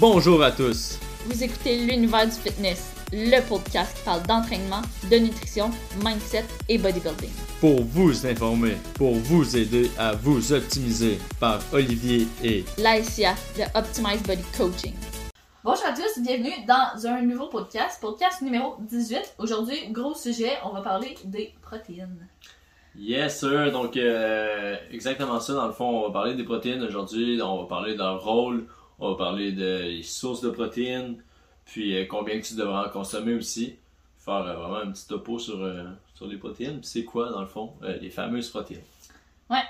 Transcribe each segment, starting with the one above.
Bonjour à tous. Vous écoutez l'univers du fitness, le podcast qui parle d'entraînement, de nutrition, mindset et bodybuilding. Pour vous informer, pour vous aider à vous optimiser par Olivier et l'ASIA de Optimize Body Coaching. Bonjour à tous, bienvenue dans un nouveau podcast, podcast numéro 18. Aujourd'hui, gros sujet, on va parler des protéines. Yes, sir. Donc, euh, exactement ça. Dans le fond, on va parler des protéines aujourd'hui. On va parler de leur rôle. On va parler des sources de protéines. Puis, euh, combien tu devrais en consommer aussi. Faire euh, vraiment un petit topo sur, sur les protéines. Puis, c'est quoi, dans le fond, les fameuses protéines. Ouais.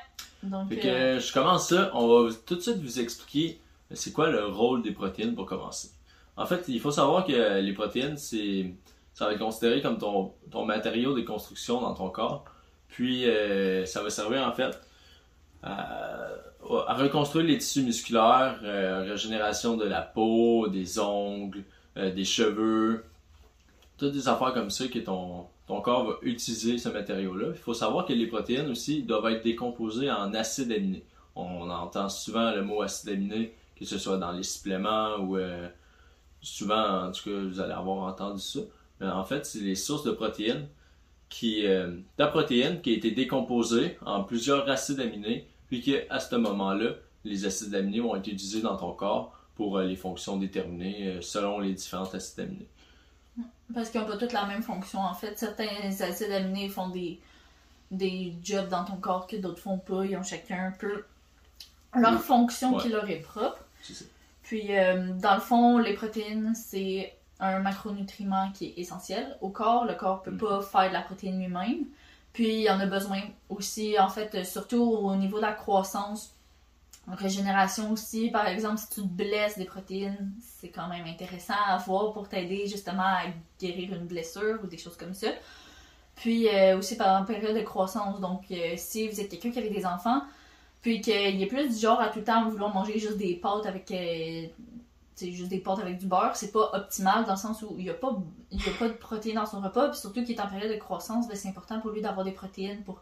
Donc, fait que, je commence ça. On va tout de suite vous expliquer c'est quoi le rôle des protéines pour commencer. En fait, il faut savoir que les protéines, c'est ça va être considéré comme ton, ton matériau de construction dans ton corps. Puis, euh, ça va servir en fait à, reconstruire les tissus musculaires, euh, régénération de la peau, des ongles, euh, des cheveux, toutes des affaires comme ça que ton, ton corps va utiliser ce matériau-là. Il faut savoir que les protéines aussi doivent être décomposées en acides aminés. On entend souvent le mot acide aminé, que ce soit dans les suppléments ou souvent, en tout cas, vous allez avoir entendu ça. Mais en fait, c'est les sources de protéines qui, euh, ta protéine qui a été décomposée en plusieurs acides aminés, puis qu'à ce moment-là, les acides aminés vont être utilisés dans ton corps pour euh, les fonctions déterminées euh, selon les différents acides aminés. Parce qu'ils n'ont pas toutes la même fonction. En fait, certains acides aminés font des, des jobs dans ton corps que d'autres font pas. Ils ont chacun un peu leur fonction qui leur est propre. Puis, dans le fond, les protéines, c'est un macronutriment qui est essentiel au corps. Le corps peut mm. pas faire de la protéine lui-même. Puis il y en a besoin aussi, en fait, surtout au niveau de la croissance, régénération aussi. Par exemple, si tu te blesses des protéines, c'est quand même intéressant à voir pour t'aider justement à guérir une blessure ou des choses comme ça. Puis euh, aussi pendant la période de croissance. Donc, euh, si vous êtes quelqu'un qui a des enfants, puis qu'il est plus du genre à tout le temps vouloir manger juste des pâtes avec euh, c'est juste des pâtes avec du beurre, c'est pas optimal dans le sens où il n'y a, pas, a pas de protéines dans son repas, puis surtout qu'il est en période de croissance, ben, c'est important pour lui d'avoir des protéines pour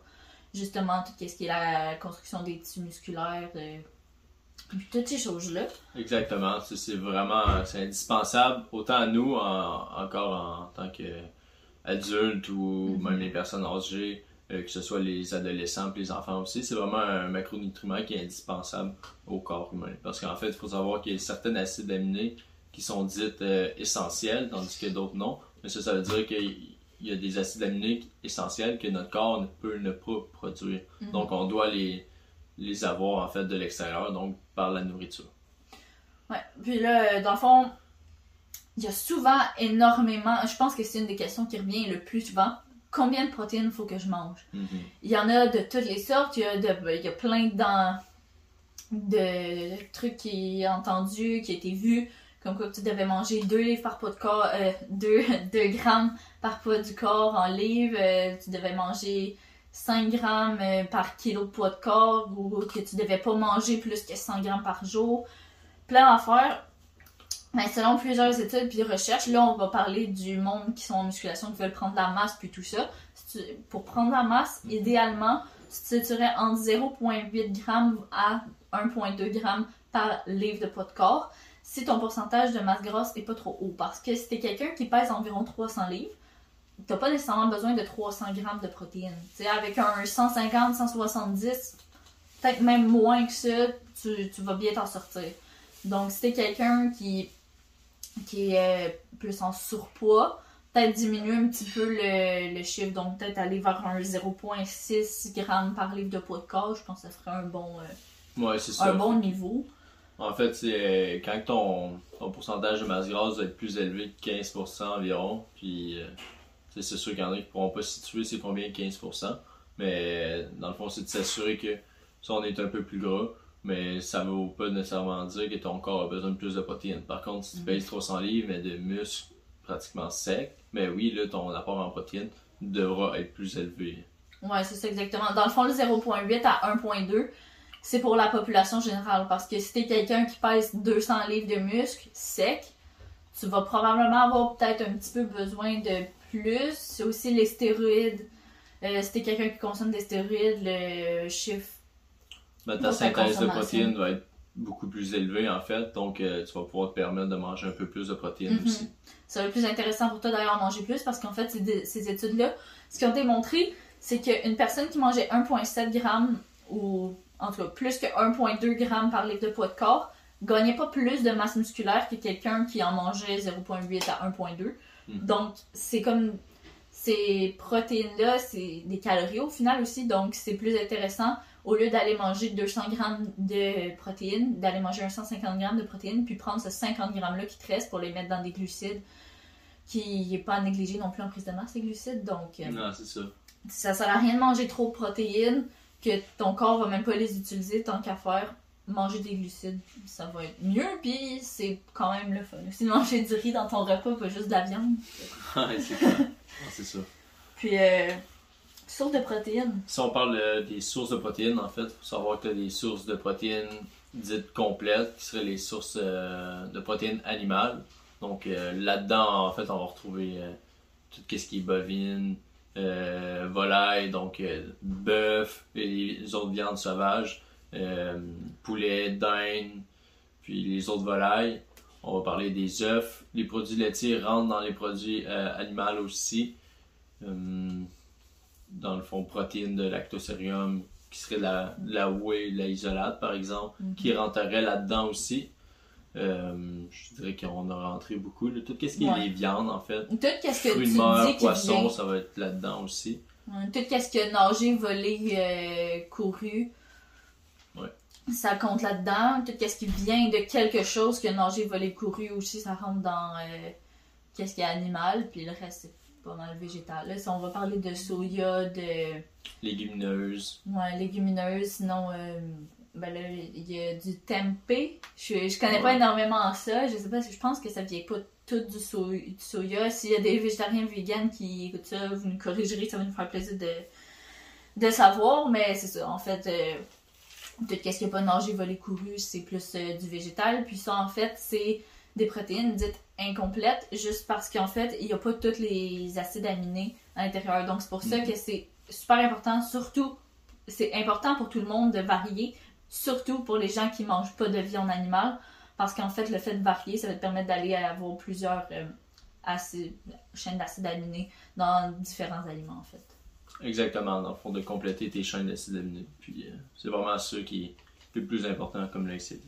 justement tout ce qui est la construction des tissus musculaires, de... toutes ces choses-là. Exactement, c'est vraiment c'est indispensable, autant à nous, encore en tant qu'adultes ou mm-hmm. même les personnes âgées, que ce soit les adolescents et les enfants aussi. C'est vraiment un macronutriment qui est indispensable au corps humain. Parce qu'en fait, il faut savoir qu'il y a certains acides aminés qui sont dits euh, essentiels, tandis que d'autres non. Mais ça, ça veut dire qu'il y a des acides aminés essentiels que notre corps ne peut ne pas produire. Mhm. Donc, on doit les, les avoir en fait de l'extérieur, donc par la nourriture. Ouais. Puis là, dans le fond, il y a souvent énormément. Je pense que c'est une des questions qui revient le plus souvent combien de protéines il faut que je mange? Mhm. Il y en a de toutes les sortes. Il y a, de, il y a plein de, de trucs qui ont entendu, qui ont été vus, comme quoi tu devais manger 2 livres par poids de corps, 2, euh, grammes par poids du corps en livres, euh, tu devais manger 5 grammes euh, par kilo de poids de corps, ou que tu devais pas manger plus que 100 grammes par jour. Plein d'affaires. Mais selon plusieurs études puis recherches, là, on va parler du monde qui sont en musculation, qui veulent prendre de la masse puis tout ça. Pour prendre de la masse, idéalement, tu tirerais entre 0,8 g à 1,2 g par livre de poids de corps si ton pourcentage de masse grasse est pas trop haut. Parce que si t'es quelqu'un qui pèse environ 300 livres, t'as pas nécessairement besoin de 300 g de protéines. T'sais, avec un 150, 170, peut-être même moins que ça, tu, tu vas bien t'en sortir. Donc, si t'es quelqu'un qui qui est euh, plus en surpoids, peut-être diminuer un petit peu le, chiffre, donc peut-être aller vers un 0,6 g par livre de poids de corps, je pense que ça serait un bon, euh, un bon niveau. En fait, c'est euh, quand ton, ton, pourcentage de masse grasse va être plus élevé que 15% environ, puis c'est sûr qu'il y en a qui ne pourront pas situer c'est combien 15%, mais dans le fond, c'est de s'assurer que si on est un peu plus gras, mais ça ne veut pas nécessairement dire que ton corps a besoin de plus de protéines. Par contre, si tu pèses 300 livres, mais de muscles pratiquement secs, mais oui, là, ton apport en protéines devra être plus élevé. Ouais, c'est ça exactement. Dans le fond, le 0.8 à 1.2, c'est pour la population générale. Parce que si t'es quelqu'un qui pèse 200 livres de muscles secs, tu vas probablement avoir peut-être un petit peu besoin de plus. C'est aussi les stéroïdes. Euh, si t'es quelqu'un qui consomme des stéroïdes, le chiffre ben, ta synthèse de protéines va être beaucoup plus élevé en fait. Donc euh, tu vas pouvoir te permettre de manger un peu plus de protéines Mhm. aussi. Ça va être plus intéressant pour toi d'ailleurs à manger plus parce qu'en fait, ces, ces études-là, ce qu'ils ont démontré, c'est qu'une personne qui mangeait 1,7 g ou en tout cas plus que 1,2 g par litre de poids de corps gagnait pas plus de masse musculaire que quelqu'un qui en mangeait 0,8 à 1,2. Mhm. Donc, c'est comme ces protéines-là, c'est des calories au final aussi, donc c'est plus intéressant au lieu d'aller manger 200 grammes de protéines, d'aller manger un 150 grammes de protéines, puis prendre ce 50 grammes-là qui te reste pour les mettre dans des glucides, qui n'est pas à négliger non plus en prise de masse, les glucides. Donc, euh, Non, c'est ça. ça sert à rien de manger trop de protéines, que ton corps va même pas les utiliser tant qu'à faire. Manger des glucides, ça va être mieux, puis c'est quand même le fun. Si manger du riz dans ton repas, pas juste de la viande. Ouais, c'est ça. Puis, euh, source de protéines. Si on parle euh, des sources de protéines, en fait, il faut savoir que des sources de protéines dites complètes, qui seraient les sources euh, de protéines animales. Donc euh, là-dedans, en fait, on va retrouver tout ce qui est bovine, volaille, donc bœuf et les autres viandes sauvages, poulet, dinde, puis les autres volailles. On va parler des œufs. Les produits laitiers rentrent dans les produits animaux aussi. Euh, dans le fond, protéines de lactocérium, qui serait la, la whey, la isolate par exemple, Mhm. qui rentrerait là-dedans aussi. Euh, je dirais qu'on a rentré beaucoup. là. Tout ce qui est les viandes, en fait. Tout qu'est-ce que Fruits tu de mer, dis poissons, vient. ça va être là-dedans aussi. Tout qu'est-ce que nager, voler, euh, couru. Ouais. Ça compte là-dedans. Tout qu'est-ce qui vient de quelque chose que nager, voler, couru aussi, ça rentre dans euh, qu'est-ce qui est animal. Puis le reste, c'est pas mal végétal. Là, si on va parler de soya, de Légumineuses. ouais, légumineuses, sinon, euh, ben là, il y a du tempeh. Je, je connais pas énormément ça. Je sais pas, je pense que ça vient pas tout du, so- du soya. S'il y a des végétariens vegan qui écoutent ça, vous nous corrigerez, ça va nous faire plaisir de, de savoir. Mais c'est ça, en fait, euh, tout ce qui n'est pas nagé, volé, couru, c'est plus euh, du végétal. Puis ça, en fait, c'est des protéines dites incomplètes, juste parce qu'en fait, il n'y a pas tous les acides aminés à l'intérieur. Donc c'est pour ça Mhm. que c'est super important, surtout, c'est important pour tout le monde de varier, surtout pour les gens qui mangent pas de viande animale, parce qu'en fait, le fait de varier, ça va te permettre d'aller avoir plusieurs euh, acides- chaînes d'acides aminés dans différents aliments, en fait. Exactement, dans le fond, de compléter tes chaînes d'acides aminés. Puis euh, c'est vraiment ça qui est le plus important, comme l'a dit.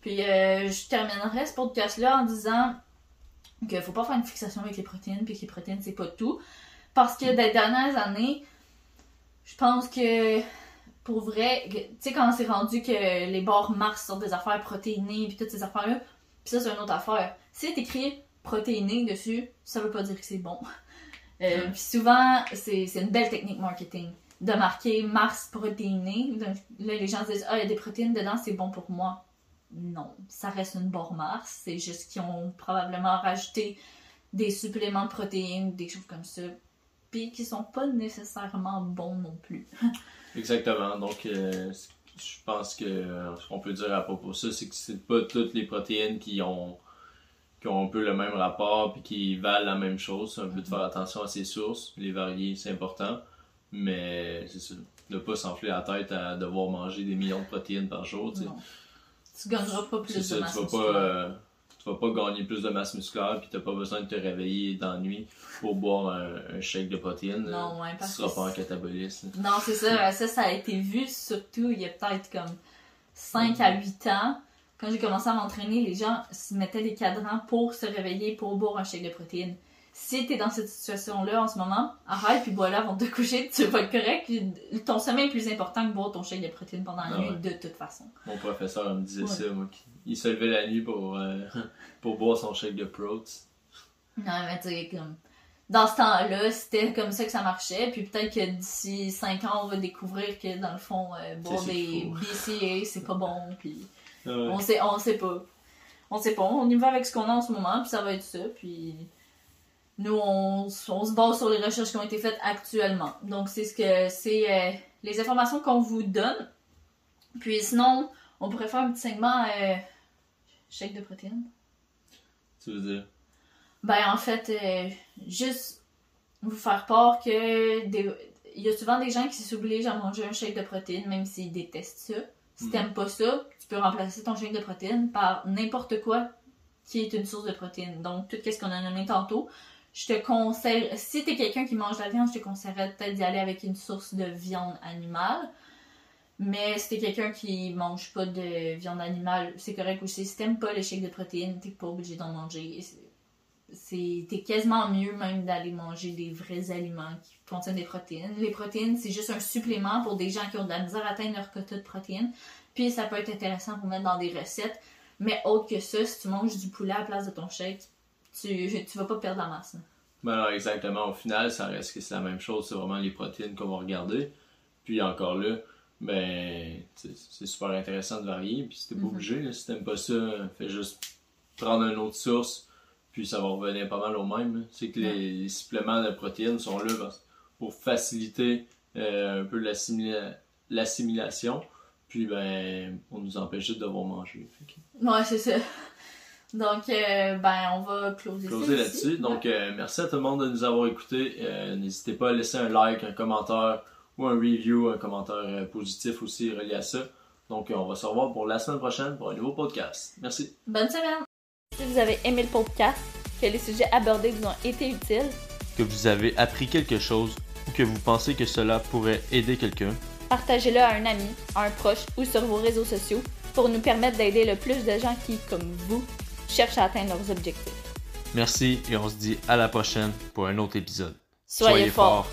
Puis euh, je terminerai ce podcast-là en disant qu'il faut pas faire une fixation avec les protéines, puis que les protéines, c'est pas tout. Parce que des dernières années, je pense que pour vrai, tu sais, quand c'est rendu que les bords Mars sortent des affaires protéinées, puis toutes ces affaires-là, puis ça, c'est une autre affaire. Si c'est écrit protéiné dessus, ça veut pas dire que c'est bon. Euh, puis souvent, c'est c'est une belle technique marketing de marquer Mars protéiné. Donc là, les gens se disent, ah, il y a des protéines dedans, c'est bon pour moi. Non, ça reste une Mars. C'est juste qu'ils ont probablement rajouté des suppléments de protéines, des choses comme ça, puis qui sont pas nécessairement bons non plus. Exactement. Donc, euh, je pense que euh, ce qu'on peut dire à propos de ça, c'est que c'est pas toutes les protéines qui ont qui ont un peu le même rapport puis qui valent la même chose. C'est un peu de faire attention à ses sources, les varier, c'est important. Mais c'est ça. Ne pas s'enfler la tête à devoir manger des millions de protéines par jour. Tu. Tu gagneras pas plus C'est de ça, masse tu vas musculaire. pas, euh, tu vas pas gagner plus de masse musculaire puis t'as pas besoin de te réveiller dans la nuit pour boire un, un shake de protéines. Non, ouais, tu parce seras que pas en catabolisme. Non, c'est ça. Ça, ça a été vu surtout il y a peut-être comme 5 à 8 ans. Quand j'ai commencé à m'entraîner, les gens se mettaient des cadrans pour se réveiller, pour boire un shake de protéines. Si t'es dans cette situation-là en ce moment, arrête puis bois là avant de te coucher, tu vas être correct. Ton sommeil est plus important que boire ton shake de protéines pendant la Ah nuit, ouais. de toute façon. Mon professeur me disait Ouais. ça, moi. Il se levait la nuit pour, euh, pour boire son shake de protes. Non, mais tu sais, comme. Dans ce temps-là, c'était comme ça que ça marchait. Puis peut-être que d'ici 5 ans, on va découvrir que dans le fond, euh, boire des. BCA, c'est pas bon. Puis Ouais. on sait, on sait pas. On sait pas. On y va avec ce qu'on a en ce moment, puis ça va être ça. Puis nous, on, se base sur les recherches qui ont été faites actuellement. Donc c'est ce que c'est euh, les informations qu'on vous donne. Puis sinon, on pourrait faire un petit segment euh, chèque de protéines. Tu veux dire? Ben, en fait, euh, juste vous faire part que des- il y a souvent des gens qui s'obligent à manger un shake de protéines, même s'ils détestent ça. Si Mhm. t'aimes pas ça, tu peux remplacer ton shake de protéines par n'importe quoi qui est une source de protéines. Donc, tout ce qu'on a nommé tantôt. Je te conseille, si t'es quelqu'un qui mange de la viande, je te conseillerais peut-être d'y aller avec une source de viande animale. Mais si t'es quelqu'un qui mange pas de viande animale, c'est correct aussi. Si t'aimes pas les shakes de protéines, t'es pas obligé d'en manger. T'es quasiment mieux même d'aller manger des vrais aliments qui contiennent des protéines. Les protéines, c'est juste un supplément pour des gens qui ont de la misère à atteindre leur quota de protéines. Puis ça peut être intéressant pour mettre dans des recettes. Mais autre que ça, si tu manges du poulet à la place de ton shake, tu, tu vas pas perdre la masse. Ben alors, exactement. Au final, ça reste que c'est la même chose. C'est vraiment les protéines qu'on va regarder. Puis encore là, ben, c'est super intéressant de varier. Puis si t'es pas Mhm. obligé, là, si t'aimes pas ça, fais juste prendre une autre source. Puis ça va revenir pas mal au même. C'est que les, les suppléments de protéines sont là pour faciliter euh, un peu l'assimila- l'assimilation. Puis ben, on nous empêche juste de devoir manger. Que- Ouais, c'est ça. Donc, euh, ben, on va closer, ça closer là-dessus. Donc, euh, merci à tout le monde de nous avoir écoutés. Euh, N'hésitez pas à laisser un like, un commentaire ou un review, un commentaire euh, positif aussi relié à ça. Donc, euh, on va se revoir pour la semaine prochaine pour un nouveau podcast. Merci. Bonne semaine! Si vous avez aimé le podcast, que les sujets abordés vous ont été utiles, Que vous avez appris quelque chose ou que vous pensez que cela pourrait aider quelqu'un. partagez-le à un ami, à un proche ou sur vos réseaux sociaux pour nous permettre d'aider le plus de gens qui, comme vous, cherchent à atteindre leurs objectifs. Merci et on se dit à la prochaine pour un autre épisode. Soyez, forts!